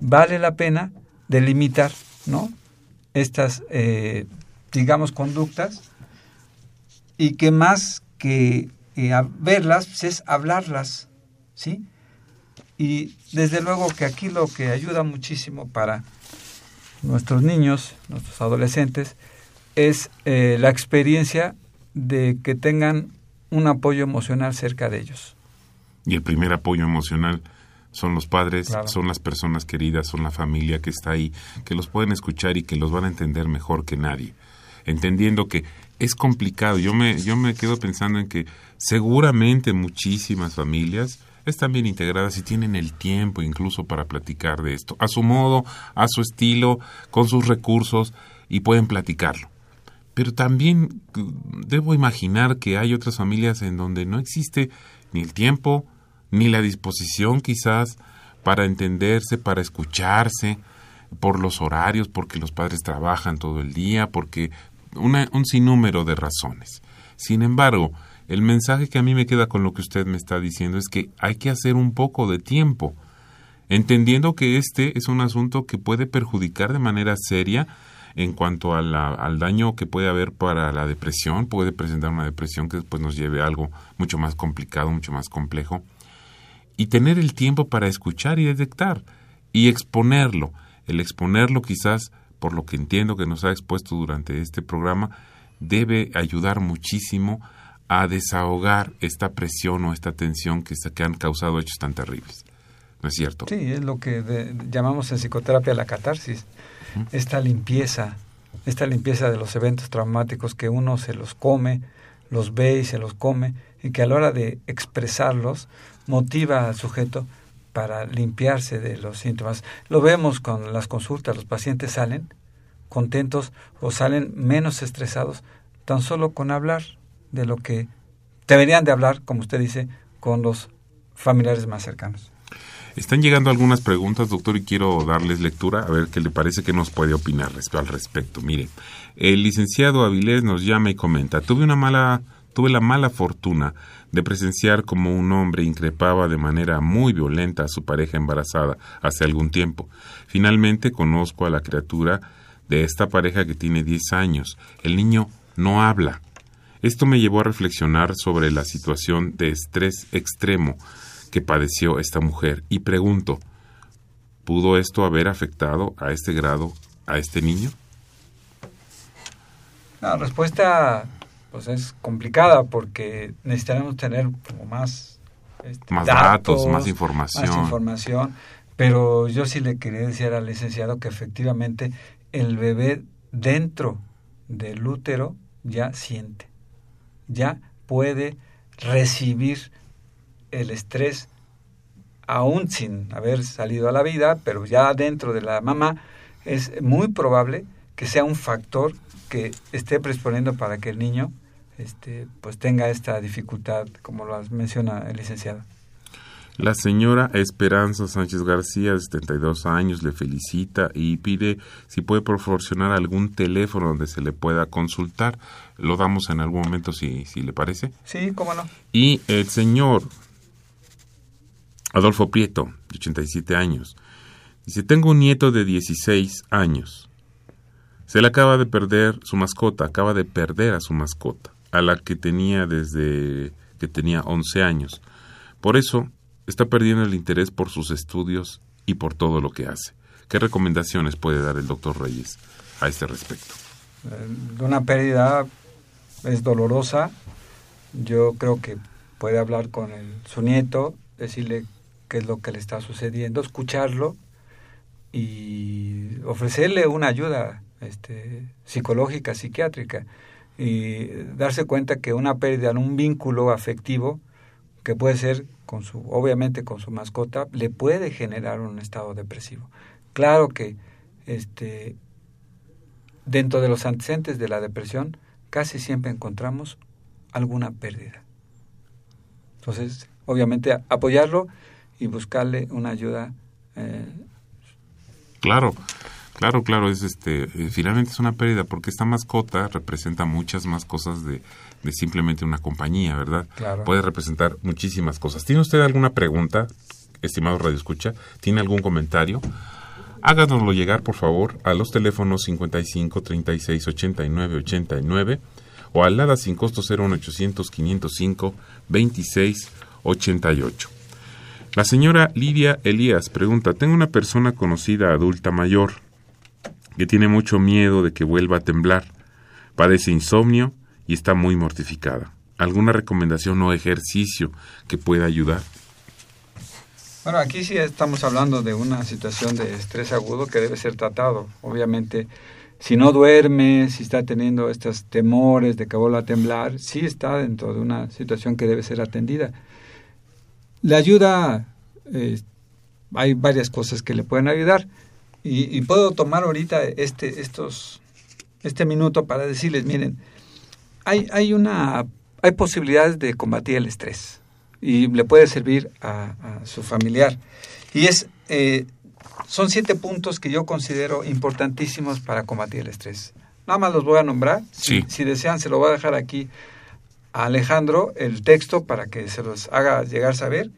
Vale la pena delimitar, ¿no? Estas, eh, digamos, conductas y que más que eh, verlas pues, es hablarlas, ¿sí? Y desde luego que aquí lo que ayuda muchísimo para nuestros niños, nuestros adolescentes, es eh, la experiencia de que tengan un apoyo emocional cerca de ellos. Y el primer apoyo emocional son los padres, son las personas queridas, son la familia que está ahí, que los pueden escuchar y que los van a entender mejor que nadie. Entendiendo que es complicado. Yo me, yo me quedo pensando en que seguramente muchísimas familias están bien integradas y tienen el tiempo incluso para platicar de esto, a su modo, a su estilo, con sus recursos y pueden platicarlo. Pero también mm, debo imaginar que hay otras familias en donde no existe ni el tiempo, ni la disposición quizás para entenderse, para escucharse, por los horarios, porque los padres trabajan todo el día, porque un sinnúmero de razones. Sin embargo, el mensaje que a mí me queda con lo que usted me está diciendo es que hay que hacer un poco de tiempo entendiendo que este es un asunto que puede perjudicar de manera seria en cuanto al daño que puede haber para la depresión, puede presentar una depresión que después nos lleve a algo mucho más complicado, mucho más complejo, y tener el tiempo para escuchar y detectar y exponerlo. El exponerlo quizás, por lo que entiendo que nos ha expuesto durante este programa, debe ayudar muchísimo a desahogar esta presión o esta tensión que, que han causado hechos tan terribles. ¿No es cierto? Sí, es lo que llamamos en psicoterapia la catarsis esta limpieza, esta limpieza de los eventos traumáticos que uno se los come, los ve y se los come, y que a la hora de expresarlos motiva al sujeto para limpiarse de los síntomas. Lo vemos con las consultas, los pacientes salen contentos o salen menos estresados tan solo con hablar de lo que deberían de hablar, como usted dice, con los familiares más cercanos. Están llegando algunas preguntas, doctor, y quiero darles lectura a ver qué le parece que nos puede opinar al respecto. Mire, el licenciado Avilés nos llama y comenta, tuve una mala, tuve la mala fortuna de presenciar como un hombre increpaba de manera muy violenta a su pareja embarazada hace algún tiempo. Finalmente conozco a la criatura de esta pareja que tiene 10 años. El niño no habla. Esto me llevó a reflexionar sobre la situación de estrés extremo que padeció esta mujer y pregunto, ¿pudo esto haber afectado a este grado a este niño? La respuesta pues es complicada porque necesitaremos tener como más este, más datos, más información. Más información, pero yo sí le quería decir al licenciado que efectivamente el bebé dentro del útero ya siente, ya puede recibir el estrés, aún sin haber salido a la vida, pero ya dentro de la mamá, es muy probable que sea un factor que esté predisponiendo para que el niño este, pues tenga esta dificultad, como lo menciona el licenciado. La señora Esperanza Sánchez García, de 72 años, le felicita y pide si puede proporcionar algún teléfono donde se le pueda consultar. Lo damos en algún momento si, si le parece. Sí, cómo no. Y el señor Adolfo Prieto, de 87 años. Dice, tengo un nieto de 16 años. Se le acaba de perder su mascota, acaba de perder a su mascota, a la que tenía desde que tenía 11 años. Por eso está perdiendo el interés por sus estudios y por todo lo que hace. ¿Qué recomendaciones puede dar el doctor Reyes a este respecto? Eh, una pérdida es dolorosa. Yo creo que puede hablar con su nieto, decirle qué es lo que le está sucediendo, escucharlo y ofrecerle una ayuda este, psicológica, psiquiátrica y darse cuenta que una pérdida en un vínculo afectivo que puede ser con su obviamente con su mascota le puede generar un estado depresivo. Claro que este dentro de los antecedentes de la depresión casi siempre encontramos alguna pérdida. Entonces, obviamente apoyarlo y buscarle una ayuda. Eh, claro, claro, claro, es este, eh, finalmente es una pérdida porque esta mascota representa muchas más cosas de, de simplemente una compañía, ¿verdad? Claro. Puede representar muchísimas cosas. ¿Tiene usted alguna pregunta, estimado Radio Escucha? ¿Tiene algún comentario? Háganoslo llegar, por favor, a los teléfonos 55 36 89 89 o al nada sin costo 01800 505 26 88. La señora Lidia Elías pregunta, tengo una persona conocida adulta mayor que tiene mucho miedo de que vuelva a temblar, padece insomnio y está muy mortificada. ¿Alguna recomendación o ejercicio que pueda ayudar? Bueno, aquí sí estamos hablando de una situación de estrés agudo que debe ser tratado. Obviamente, si no duerme, si está teniendo estos temores de que vuelva a temblar, sí está dentro de una situación que debe ser atendida. La ayuda, eh, hay varias cosas que le pueden ayudar. Y, puedo tomar ahorita este, estos, este minuto para decirles, miren, hay, hay, una, hay posibilidades de combatir el estrés y le puede servir a, su familiar. Y es, eh, son siete puntos que yo considero importantísimos para combatir el estrés. Nada más los voy a nombrar. Si, si desean, se lo voy a dejar aquí a Alejandro el texto para que se los haga llegar a saber,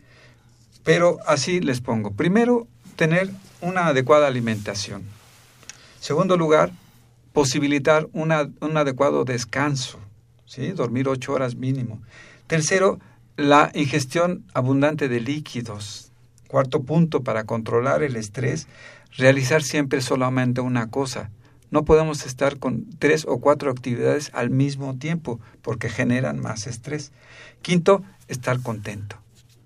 pero así les pongo. Primero, tener una adecuada alimentación. Segundo lugar, posibilitar un adecuado descanso, ¿sí? dormir ocho horas mínimo. Tercero, la ingestión abundante de líquidos. Cuarto punto, para controlar el estrés, realizar siempre solamente una cosa. No podemos estar con tres o cuatro actividades al mismo tiempo porque generan más estrés. Quinto, estar contento.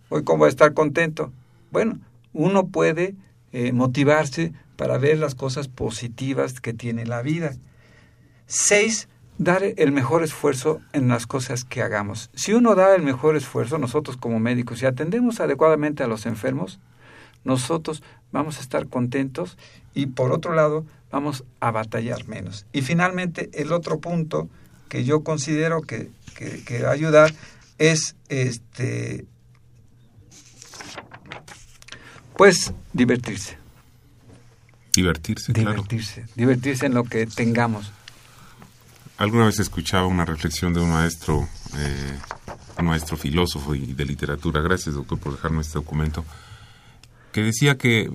Hoy, ¿cómo estar contento? Bueno, uno puede eh, motivarse para ver las cosas positivas que tiene la vida. Seis, dar el mejor esfuerzo en las cosas que hagamos. Si uno da el mejor esfuerzo, nosotros como médicos, y atendemos adecuadamente a los enfermos, nosotros vamos a estar contentos y por otro lado vamos a batallar menos. Y finalmente el otro punto que yo considero que, que, va a ayudar es este pues divertirse. Divertirse, divertirse, divertirse en lo que tengamos. Alguna vez escuchaba una reflexión de un maestro, eh, un maestro filósofo y de literatura, gracias doctor por dejarme este documento, que decía que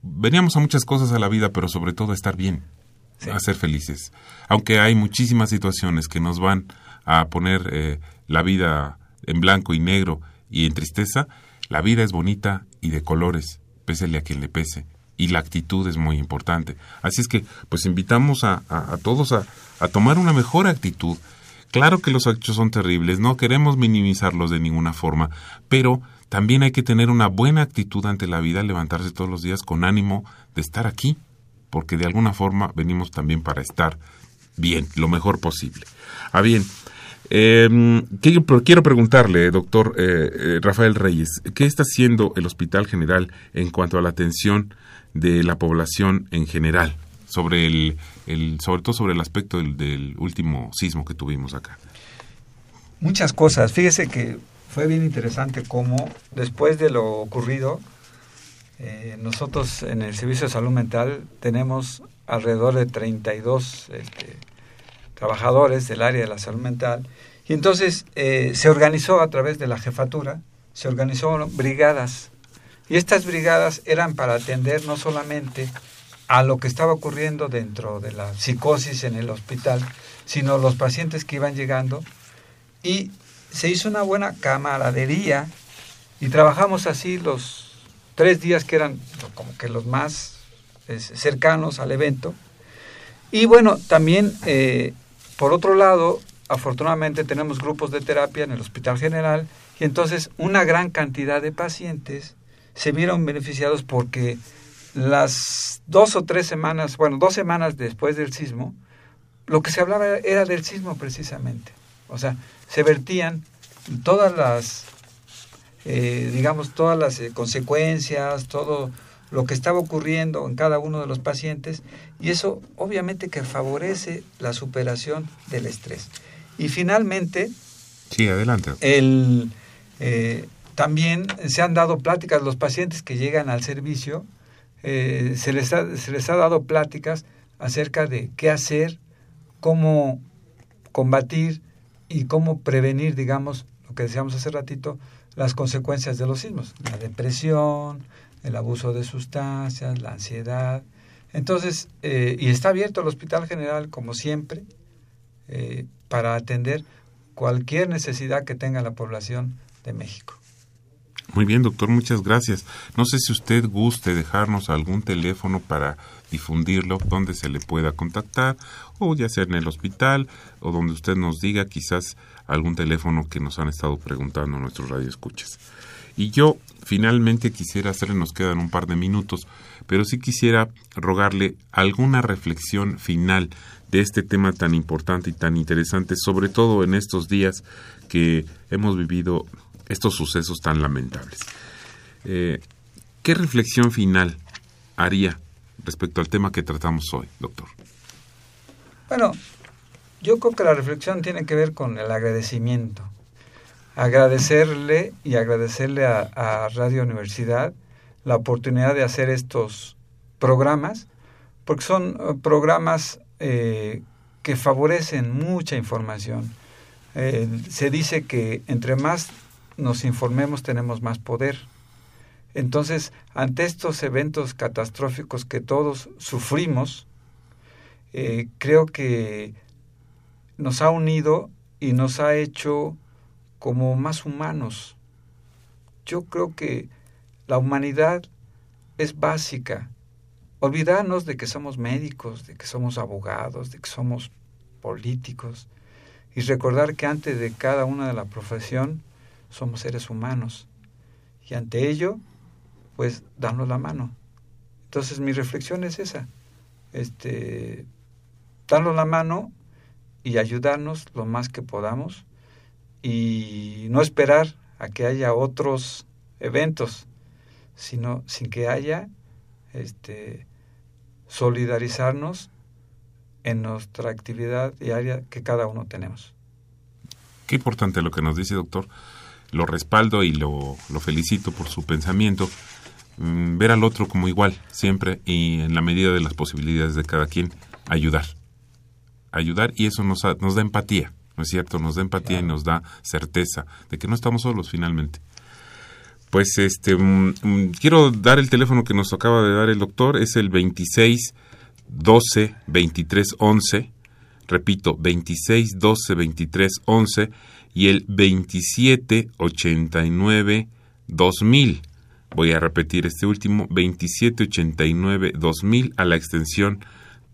veníamos a muchas cosas a la vida, pero sobre todo a estar bien, a ser felices. Aunque hay muchísimas situaciones que nos van a poner eh, la vida en blanco y negro y en tristeza, la vida es bonita y de colores, pésele a quien le pese. Y la actitud es muy importante. Así es que, pues invitamos a, a, todos a, a tomar una mejor actitud. Claro que los hechos son terribles, no queremos minimizarlos de ninguna forma, pero también hay que tener una buena actitud ante la vida, levantarse todos los días con ánimo de estar aquí, porque de alguna forma venimos también para estar bien, lo mejor posible. Ah, bien. Eh, quiero preguntarle, doctor eh, eh, Rafael Reyes, ¿qué está haciendo el Hospital General en cuanto a la atención de la población en general, sobre el sobre todo sobre el aspecto del, del último sismo que tuvimos acá? Muchas cosas. Fíjese que fue bien interesante cómo después de lo ocurrido, eh, nosotros en el Servicio de Salud Mental tenemos alrededor de 32 este, trabajadores del área de la salud mental. Y entonces eh, se organizó a través de la jefatura, se organizó brigadas. Y estas brigadas eran para atender no solamente a lo que estaba ocurriendo dentro de la psicosis en el hospital, sino los pacientes que iban llegando. Y se hizo una buena camaradería. Y trabajamos así los tres días que eran como que los más cercanos al evento. Y bueno, también, eh, por otro lado, afortunadamente tenemos grupos de terapia en el Hospital General y entonces una gran cantidad de pacientes se vieron beneficiados porque las dos o tres semanas, bueno, dos semanas después del sismo, lo que se hablaba era del sismo precisamente. O sea, se vertían todas las, eh, digamos, todas las eh, consecuencias, todo lo que estaba ocurriendo en cada uno de los pacientes y eso obviamente que favorece la superación del estrés. Y finalmente, sí, adelante. El, eh, también se han dado pláticas, los pacientes que llegan al servicio, se, les ha, se les ha dado pláticas acerca de qué hacer, cómo combatir y cómo prevenir, digamos, lo que decíamos hace ratito, las consecuencias de los sismos, la depresión, el abuso de sustancias, la ansiedad. Entonces, eh, y está abierto el Hospital General, como siempre, eh, para atender cualquier necesidad que tenga la población de México. Muy bien, doctor, muchas gracias. No sé si usted guste dejarnos algún teléfono para difundirlo, donde se le pueda contactar, o ya sea en el hospital, o donde usted nos diga quizás algún teléfono que nos han estado preguntando nuestros radioescuchas. Y yo finalmente quisiera hacerle, nos quedan un par de minutos, pero sí quisiera rogarle alguna reflexión final de este tema tan importante y tan interesante, sobre todo en estos días que hemos vivido estos sucesos tan lamentables. Eh, ¿Qué reflexión final haría respecto al tema que tratamos hoy, doctor? Bueno, yo creo que la reflexión tiene que ver con el agradecimiento. Agradecerle y agradecerle a, Radio Universidad la oportunidad de hacer estos programas, porque son eh, programas eh, que favorecen mucha información. se dice que entre más nos informemos tenemos más poder. Entonces, ante estos eventos catastróficos que todos sufrimos, eh, creo que nos ha unido y nos ha hecho como más humanos. Yo creo que la humanidad es básica. Olvidarnos de que somos médicos, de que somos abogados, de que somos políticos y recordar que antes de cada una de la profesión somos seres humanos y ante ello pues darnos la mano. Entonces mi reflexión es esa, este, darnos la mano y ayudarnos lo más que podamos y no esperar a que haya otros eventos, sino sin que haya este, solidarizarnos en nuestra actividad diaria que cada uno tenemos. Qué importante lo que nos dice, doctor. Lo respaldo y lo, lo felicito por su pensamiento. Mm, ver al otro como igual, siempre, y en la medida de las posibilidades de cada quien, ayudar. Ayudar y eso nos, nos da empatía, ¿no es cierto? Nos da empatía y nos da certeza de que no estamos solos finalmente. Pues este, mm, mm, quiero dar el teléfono que nos acaba de dar el doctor, es el 26 12 23 11, repito, 26 12 23 11 y el 27 89 2000. Voy a repetir este último, 27 89 2000 a la extensión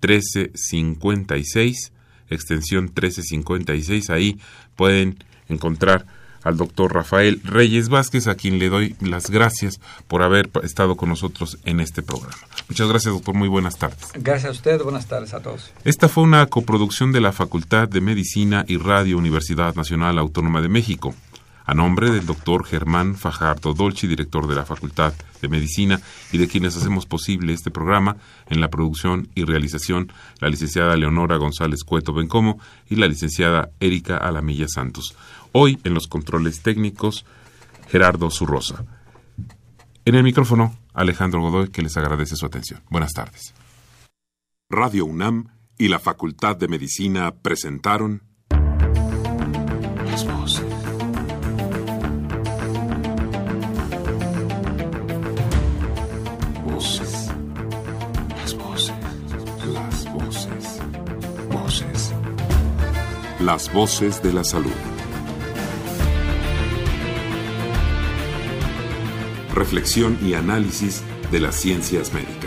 1356, extensión 1356, ahí pueden encontrar al doctor Rafael Reyes Vázquez, a quien le doy las gracias por haber estado con nosotros en este programa. Muchas gracias, doctor. Muy buenas tardes. Gracias a usted. Buenas tardes a todos. Esta fue una coproducción de la Facultad de Medicina y Radio Universidad Nacional Autónoma de México. A nombre del doctor Germán Fajardo Dolci, director de la Facultad de Medicina, y de quienes hacemos posible este programa, en la producción y realización, la licenciada Leonora González Cueto Bencomo y la licenciada Erika Alamilla Santos. Hoy en los controles técnicos, Gerardo Zurrosa. En el micrófono, Alejandro Godoy, que les agradece su atención. Buenas tardes. Radio UNAM y la Facultad de Medicina presentaron Las Voces de la Salud. reflexión y análisis de las ciencias médicas.